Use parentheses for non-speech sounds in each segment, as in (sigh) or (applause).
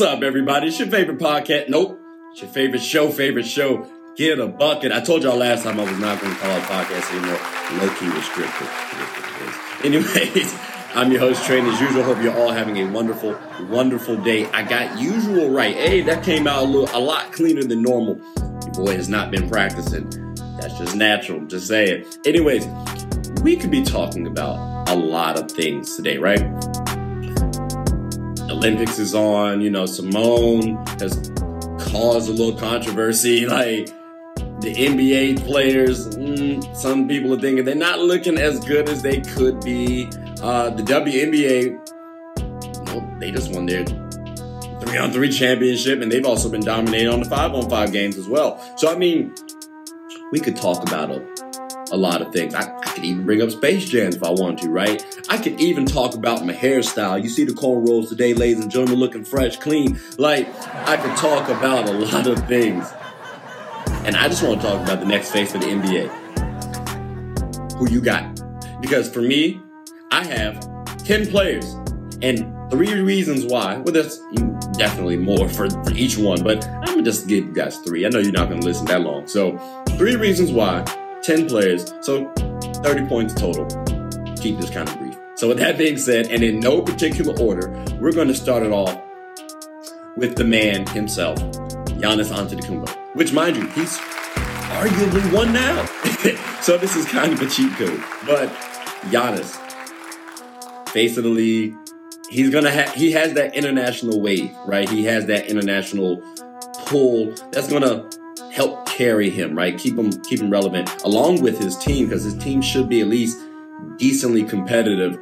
What's up, everybody? It's your favorite podcast. Nope. It's your favorite show, favorite show. Get a bucket. I told y'all last time I was not going to call it podcast anymore. Low key restricted. Anyways, (laughs) I'm your host, Train. As usual, hope you're all having a wonderful, wonderful day. I got usual right. Hey, that came out a, little, a lot cleaner than normal. Your boy has not been practicing. That's just natural. Just saying. Anyways, we could be talking about a lot of things today, right? Olympics is on. You know, Simone has caused a little controversy. (laughs) Like the NBA players, mm, some people are thinking they're not looking as good as they could be. Uh, the WNBA, well, they just won their three on three championship, and they've also been dominating on the five on five games as well. So, I mean, we could talk about a, a lot of things. I, could even bring up Space Jam if I want to, right? I could even talk about my hairstyle. You see the cornrows today, ladies and gentlemen, looking fresh, clean. Like, I could talk about a lot of things. And I just want to talk about the next face of the NBA. Who you got? Because for me, I have 10 players and three reasons why. Well, there's definitely more for, for each one, but I'm to just give you guys three. I know you're not to listen that long. So, three reasons why, 10 players, so 30 points total. Keep this kind of brief. So, with that being said, and in no particular order, we're going to start it off with the man himself, Giannis Antetokounmpo. Which, mind you, he's arguably one now. (laughs) so this is kind of a cheat code. But Giannis, face of the league, he's gonna have he has that international wave, right? He has that international pull that's gonna help carry him, right? Keep him keep him relevant along with his team because his team should be at least decently competitive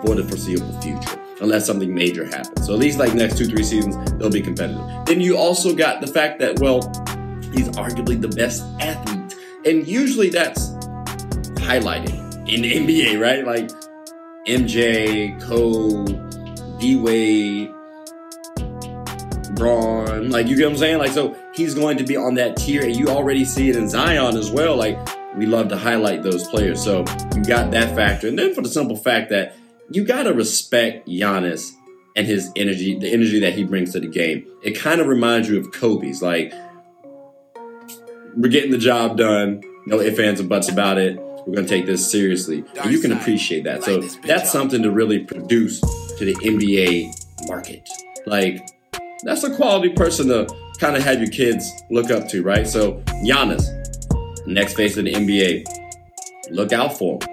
for the foreseeable future unless something major happens. So at least like next two, three seasons, they'll be competitive. Then you also got the fact that, well, he's arguably the best athlete. And usually that's highlighted in the NBA, right? Like MJ, Cole, D Wade, Bron, like you get what I'm saying? Like, so he's going to be on that tier, and you already see it in Zion as well. Like, we love to highlight those players. So you got that factor. And then for the simple fact that you got to respect Giannis and his energy, the energy that he brings to the game. It kind of reminds you of Kobe's. Like, we're getting the job done. No ifs, ands, or buts about it. We're going to take this seriously. And you can appreciate that. So that's something to really produce to the NBA market. Like, that's a quality person to kind of have your kids look up to, right? So, Giannis, next face of the NBA, look out for him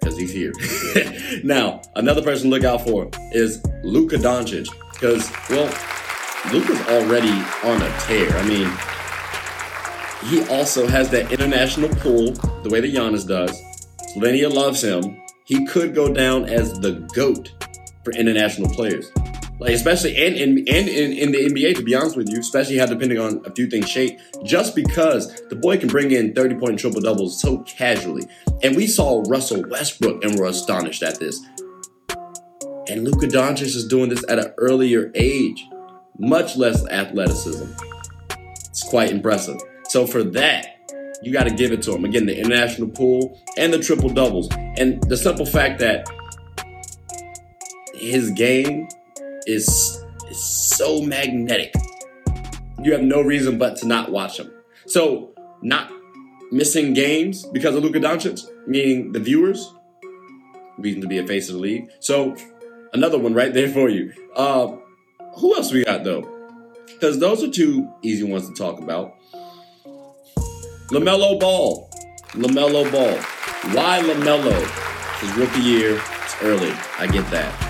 because he's here. (laughs) now, another person to look out for is Luka Doncic because, well, Luka's already on a tear. I mean, he also has that international pull, the way that Giannis does. Slovenia loves him. He could go down as the GOAT for international players. Like especially and in and in, in the NBA, to be honest with you, especially how depending on a few things shape, just because the boy can bring in 30 point triple doubles so casually. And we saw Russell Westbrook and were astonished at this. And Luka Doncic is doing this at an earlier age, much less athleticism. It's quite impressive. So for that, you got to give it to him. Again, the international pool and the triple doubles. And the simple fact that his game is, is so magnetic. You have no reason but to not watch him. So, not missing games because of Luka Doncic, meaning the viewers, reason to be a face of the league. So, another one right there for you. Uh, who else we got though? Because those are two easy ones to talk about. LaMelo Ball. LaMelo Ball. Why LaMelo? His rookie year, it's early. I get that.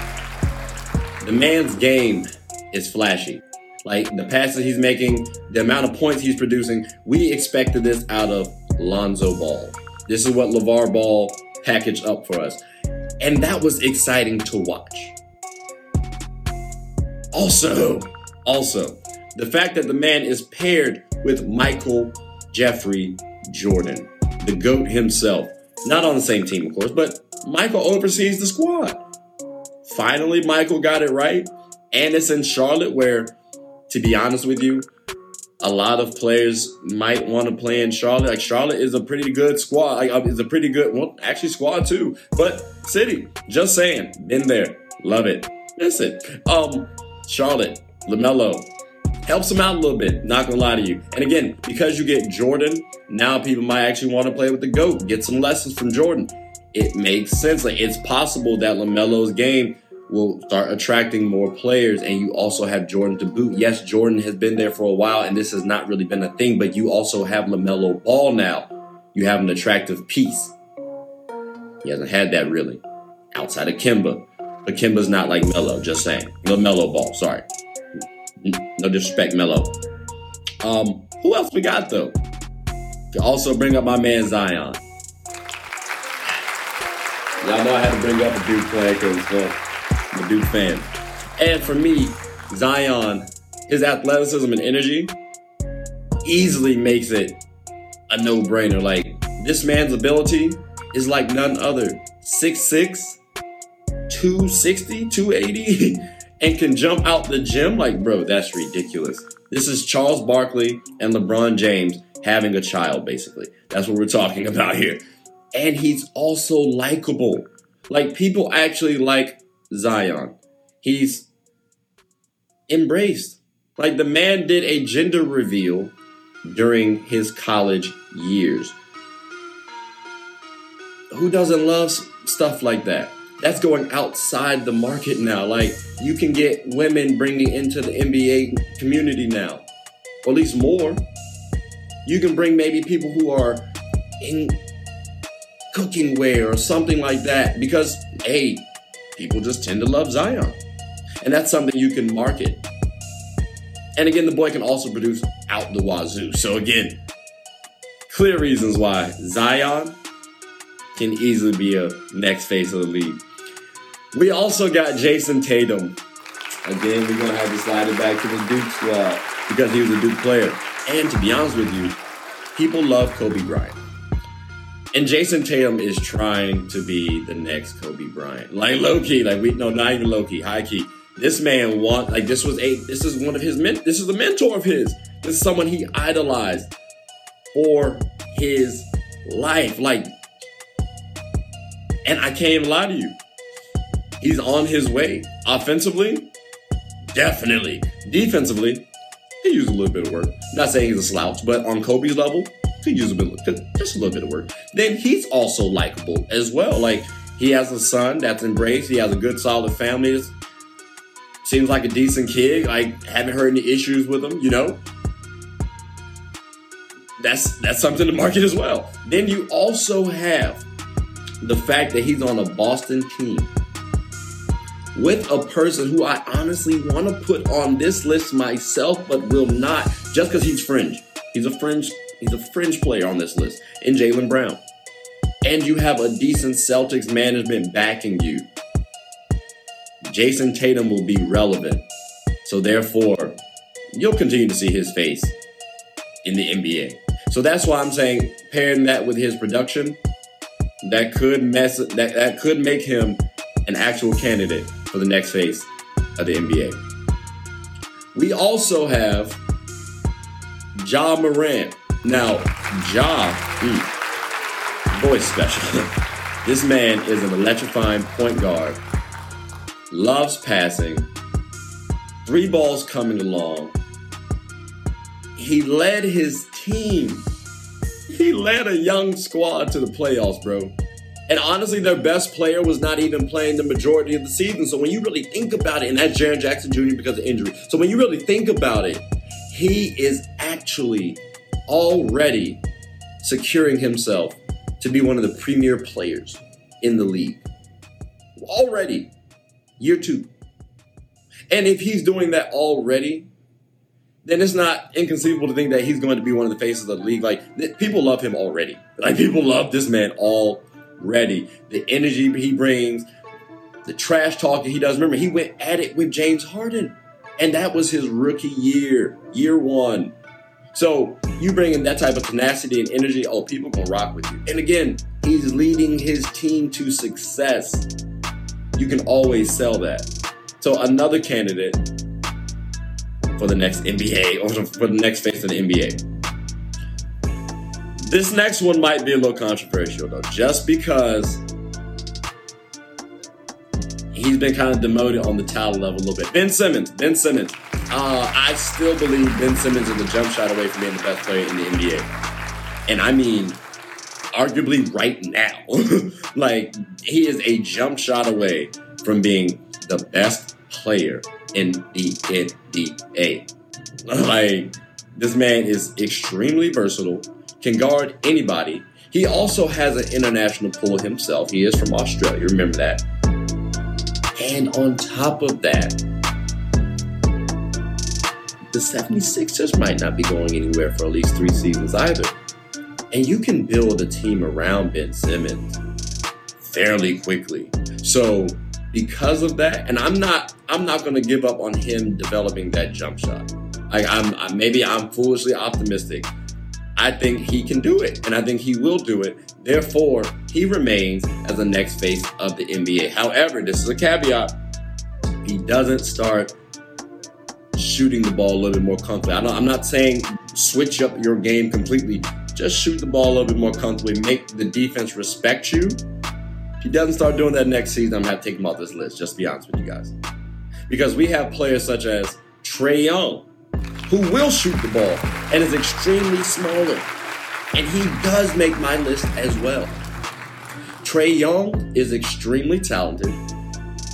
The man's game is flashy. Like the passes he's making, the amount of points he's producing, we expected this out of Lonzo Ball. This is what LeVar Ball packaged up for us. And that was exciting to watch. Also, also, the fact that the man is paired with Michael Jeffrey Jordan, the GOAT himself. Not on the same team, of course, but Michael oversees the squad. Finally, Michael got it right. And it's in Charlotte, where, to be honest with you, a lot of players might want to play in Charlotte. Like Charlotte is a pretty good squad. Like uh, it's a pretty good, well, actually squad too. But city, just saying, been there, love it. That's it. Um, Charlotte, LaMelo helps him out a little bit, not gonna lie to you. And again, because you get Jordan, now people might actually want to play with the GOAT, get some lessons from Jordan. It makes sense. Like it's possible that LaMelo's game will start attracting more players and you also have Jordan to boot. Yes, Jordan has been there for a while and this has not really been a thing, but you also have LaMelo Ball now. You have an attractive piece. He hasn't had that really outside of Kemba. But Kemba's not like Melo, just saying. LaMelo Ball, sorry. No disrespect, Melo. Um, who else we got though? To also bring up my man Zion. Y'all know I had to bring up a Duke player because well, uh, I'm a Duke fan. And for me, Zion, his athleticism and energy easily makes it a no-brainer. Like this man's ability is like none other. 6'6, 260, 280, (laughs) and can jump out the gym. Like, bro, that's ridiculous. This is Charles Barkley and LeBron James having a child, basically. That's what we're talking (laughs) about here and he's also likable. Like people actually like Zion. He's embraced. Like the man did a gender reveal during his college years. Who doesn't love stuff like that? That's going outside the market now. Like you can get women bringing into the NBA community now, or at least more. You can bring maybe people who are in cooking ware or something like that because, hey, people just tend to love Zion. And that's something you can market. And again, the boy can also produce out the wazoo. So again, clear reasons why Zion can easily be a next face of the league. We also got Jayson Tatum. Again, we're gonna have to slide it back to the Duke squad uh, because he was a Duke player. And to be honest with you, people love Kobe Bryant. And Jayson Tatum is trying to be the next Kobe Bryant. Like low key, like we no, not even low key, high key. This man want like this was a this is one of his men this is a mentor of his. This is someone he idolized for his life. Like and I can't even lie to you. He's on his way. Offensively, definitely. Defensively, he used a little bit of work. Not saying he's a slouch, but on Kobe's level, could use a bit, just a little bit of work. Then he's also likable as well. Like he has a son that's embraced. He has a good, solid family. Seems like a decent kid. Like haven't heard any issues with him. You know, that's that's something to market as well. Then you also have the fact that he's on a Boston team with a person who I honestly want to put on this list myself, but will not just because he's fringe. He's a fringe He's a fringe player on this list in Jaylen Brown. And you have a decent Celtics management backing you. Jayson Tatum will be relevant. So therefore, you'll continue to see his face in the NBA. So that's why I'm saying pairing that with his production, that could mess that, that could make him an actual candidate for the next phase of the NBA. We also have Ja Morant. Now, Ja, mm, boy special. (laughs) this man is an electrifying point guard. Loves passing. Three balls coming along. He led his team. He led a young squad to the playoffs, bro. And honestly, their best player was not even playing the majority of the season. So when you really think about it, and that's Jaren Jackson Jr. because of injury. So when you really think about it, he is actually already securing himself to be one of the premier players in the league. Already, year two. And if he's doing that already, then it's not inconceivable to think that he's going to be one of the faces of the league. Like, people love him already. Like, people love this man already. The energy he brings, the trash talking he does. Remember, he went at it with James Harden. And that was his rookie year, year one. So you bring in that type of tenacity and energy, oh, people gonna rock with you. And again, he's leading his team to success. You can always sell that. So another candidate for the next NBA (laughs) or for the next face of the NBA. This next one might be a little controversial though, just because he's been kind of demoted on the talent level a little bit. Ben Simmons, Ben Simmons. Uh, I still believe Ben Simmons is a jump shot away from being the best player in the NBA. And I mean, arguably right now. (laughs) like, he is a jump shot away from being the best player in the NBA. Like, this man is extremely versatile, can guard anybody. He also has an international pull himself. He is from Australia, remember that. And on top of that, the 76ers might not be going anywhere for at least three seasons either. And you can build a team around Ben Simmons fairly quickly. So because of that, and I'm not I'm not gonna give up on him developing that jump shot. I'm maybe I'm foolishly optimistic. I think he can do it, and I think he will do it. Therefore, he remains as the next face of the NBA. However, this is a caveat. He doesn't start shooting the ball a little bit more comfortably. I am not saying switch up your game completely. Just shoot the ball a little bit more comfortably. Make the defense respect you. If he doesn't start doing that next season, I'm have to take him off this list. Just be honest with you guys, because we have players such as Trae Young, who will shoot the ball and is extremely smaller. And he does make my list as well. Trae Young is extremely talented,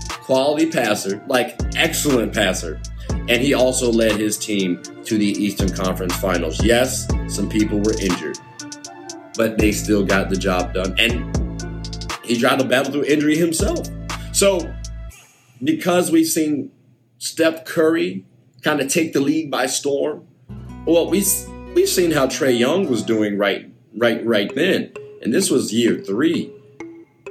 quality passer, like excellent passer. And he also led his team to the Eastern Conference Finals. Yes, some people were injured, but they still got the job done. And he tried to battle through injury himself. So, because we've seen Steph Curry kind of take the league by storm. Well, we we've seen how Trae Young was doing right right right then, and this was year three.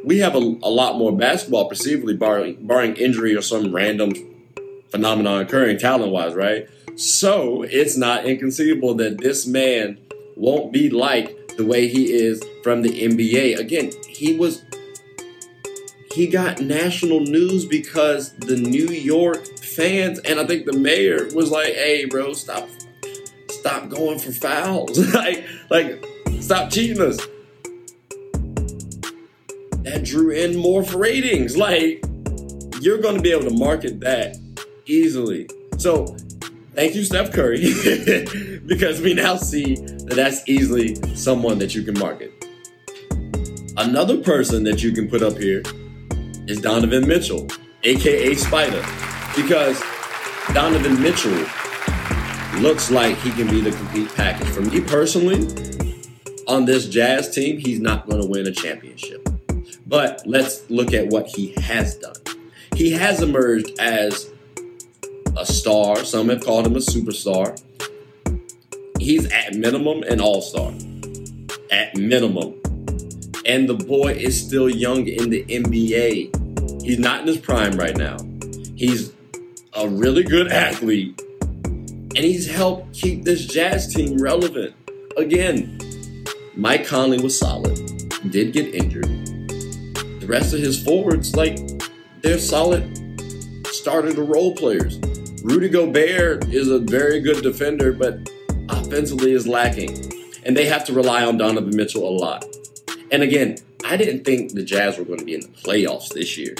We have a, a lot more basketball, perceivably barring barring injury or some random phenomenon occurring talent wise, right? So it's not inconceivable that this man won't be like the way he is from the NBA. Again, he was he got national news because the New York fans and I think the mayor was like, "Hey, bro, stop, stop going for fouls, (laughs) like, like, stop cheating us." That drew in more ratings. Like, you're going to be able to market that easily. So, thank you, Steph Curry, (laughs) because we now see that that's easily someone that you can market. Another person that you can put up here is Donovan Mitchell, aka Spider, because Donovan Mitchell looks like he can be the complete package. For me personally, on this Jazz team, he's not going to win a championship. But let's look at what he has done. He has emerged as a star. Some have called him a superstar. He's at minimum an all star. At minimum and the boy is still young in the NBA. He's not in his prime right now. He's a really good athlete, and he's helped keep this Jazz team relevant. Again, Mike Conley was solid, did get injured. The rest of his forwards, like, they're solid started to role players. Rudy Gobert is a very good defender, but offensively is lacking. And they have to rely on Donovan Mitchell a lot. And again, I didn't think the Jazz were going to be in the playoffs this year.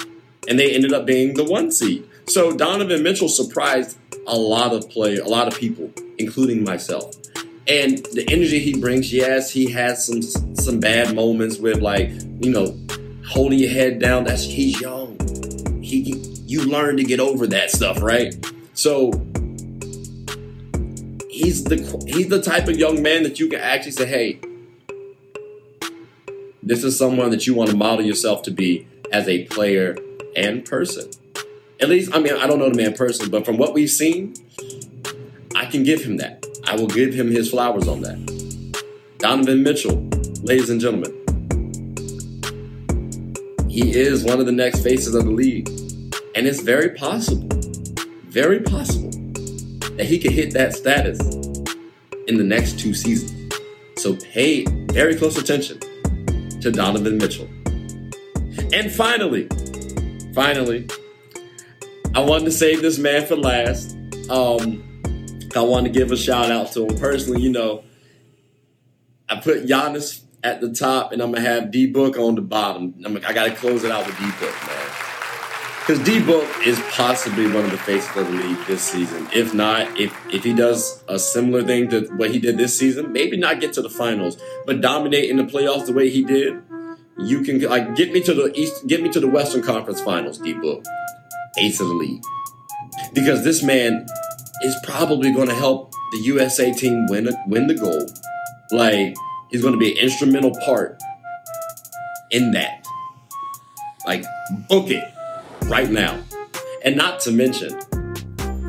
And they ended up being the one seed. So Donovan Mitchell surprised a lot of play, a lot of people, including myself. And the energy he brings, yes, he has some some bad moments with like, you know, holding your head down. That's he's young. He you learn to get over that stuff, right? So he's the he's the type of young man that you can actually say, hey, this is someone that you want to model yourself to be as a player and person. At least, I mean, I don't know the man person, but from what we've seen, I can give him that. I will give him his flowers on that. Donovan Mitchell, ladies and gentlemen, he is one of the next faces of the league. And it's very possible, very possible that he could hit that status in the next two seasons. So pay very close attention to Donovan Mitchell. And finally, finally, I wanted to save this man for last. Um, I want to give a shout out to him personally. You know, I put Giannis at the top, and I'm gonna have D Book on the bottom. I'm, I got to close it out with D Book, man. Because D Book is possibly one of the faces of the league this season. If not, if if he does a similar thing to what he did this season, maybe not get to the finals, but dominate in the playoffs the way he did, you can like get me to the East, get me to the Western Conference Finals. D Book, ace of the league, because this man is probably going to help the USA team win win the gold. Like he's going to be an instrumental part in that. Like book it right now. And not to mention,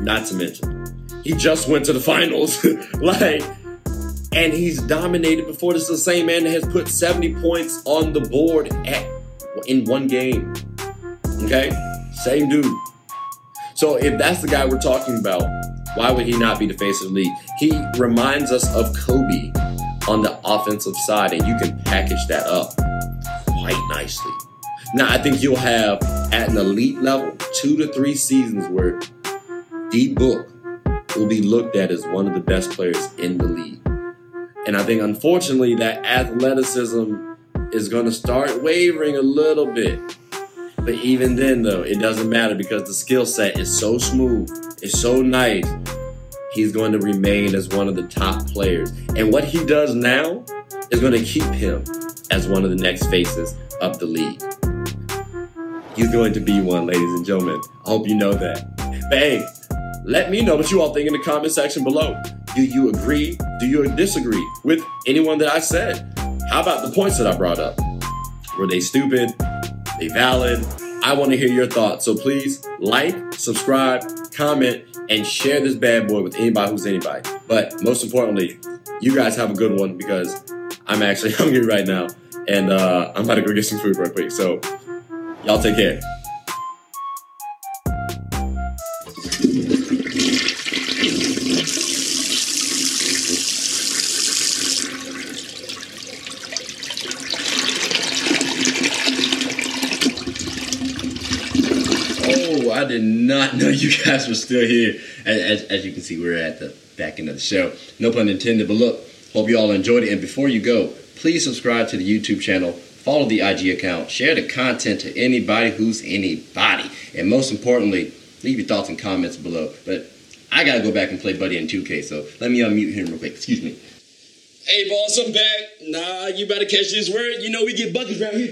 not to mention, he just went to the finals. (laughs) like, and he's dominated before. This is the same man that has put 70 points on the board at in one game. Okay? Same dude. So if that's the guy we're talking about, why would he not be the face of the league? He reminds us of Kobe on the offensive side, and you can package that up quite nicely. Now, I think you'll have at an elite level two to three seasons where D Book will be looked at as one of the best players in the league. And I think, unfortunately, that athleticism is going to start wavering a little bit. But even then, though, it doesn't matter because the skill set is so smooth, it's so nice. He's going to remain as one of the top players. And what he does now is going to keep him as one of the next faces of the league. He's going to be one, ladies and gentlemen. I hope you know that. But hey, let me know what you all think in the comment section below. Do you agree? Do you disagree with anyone that I said? How about the points that I brought up? Were they stupid? They valid? I want to hear your thoughts. So please like, subscribe, comment, and share this bad boy with anybody who's anybody. But most importantly, you guys have a good one because I'm actually (laughs) hungry right now and uh, I'm about to go get some food real quick. So y'all take care. Oh, I did not know you guys were still here. As, as, you can see, we're at the back end of the show. No pun intended, but look, hope you all enjoyed it. And before you go, please subscribe to the YouTube channel, follow the IG account, share the content to anybody who's anybody. And most importantly, leave your thoughts and comments below. But I gotta go back and play Buddy in 2K, so let me unmute him real quick. Excuse me. Hey, boss, I'm back. Nah, you better catch this word. You know we get buckets around here.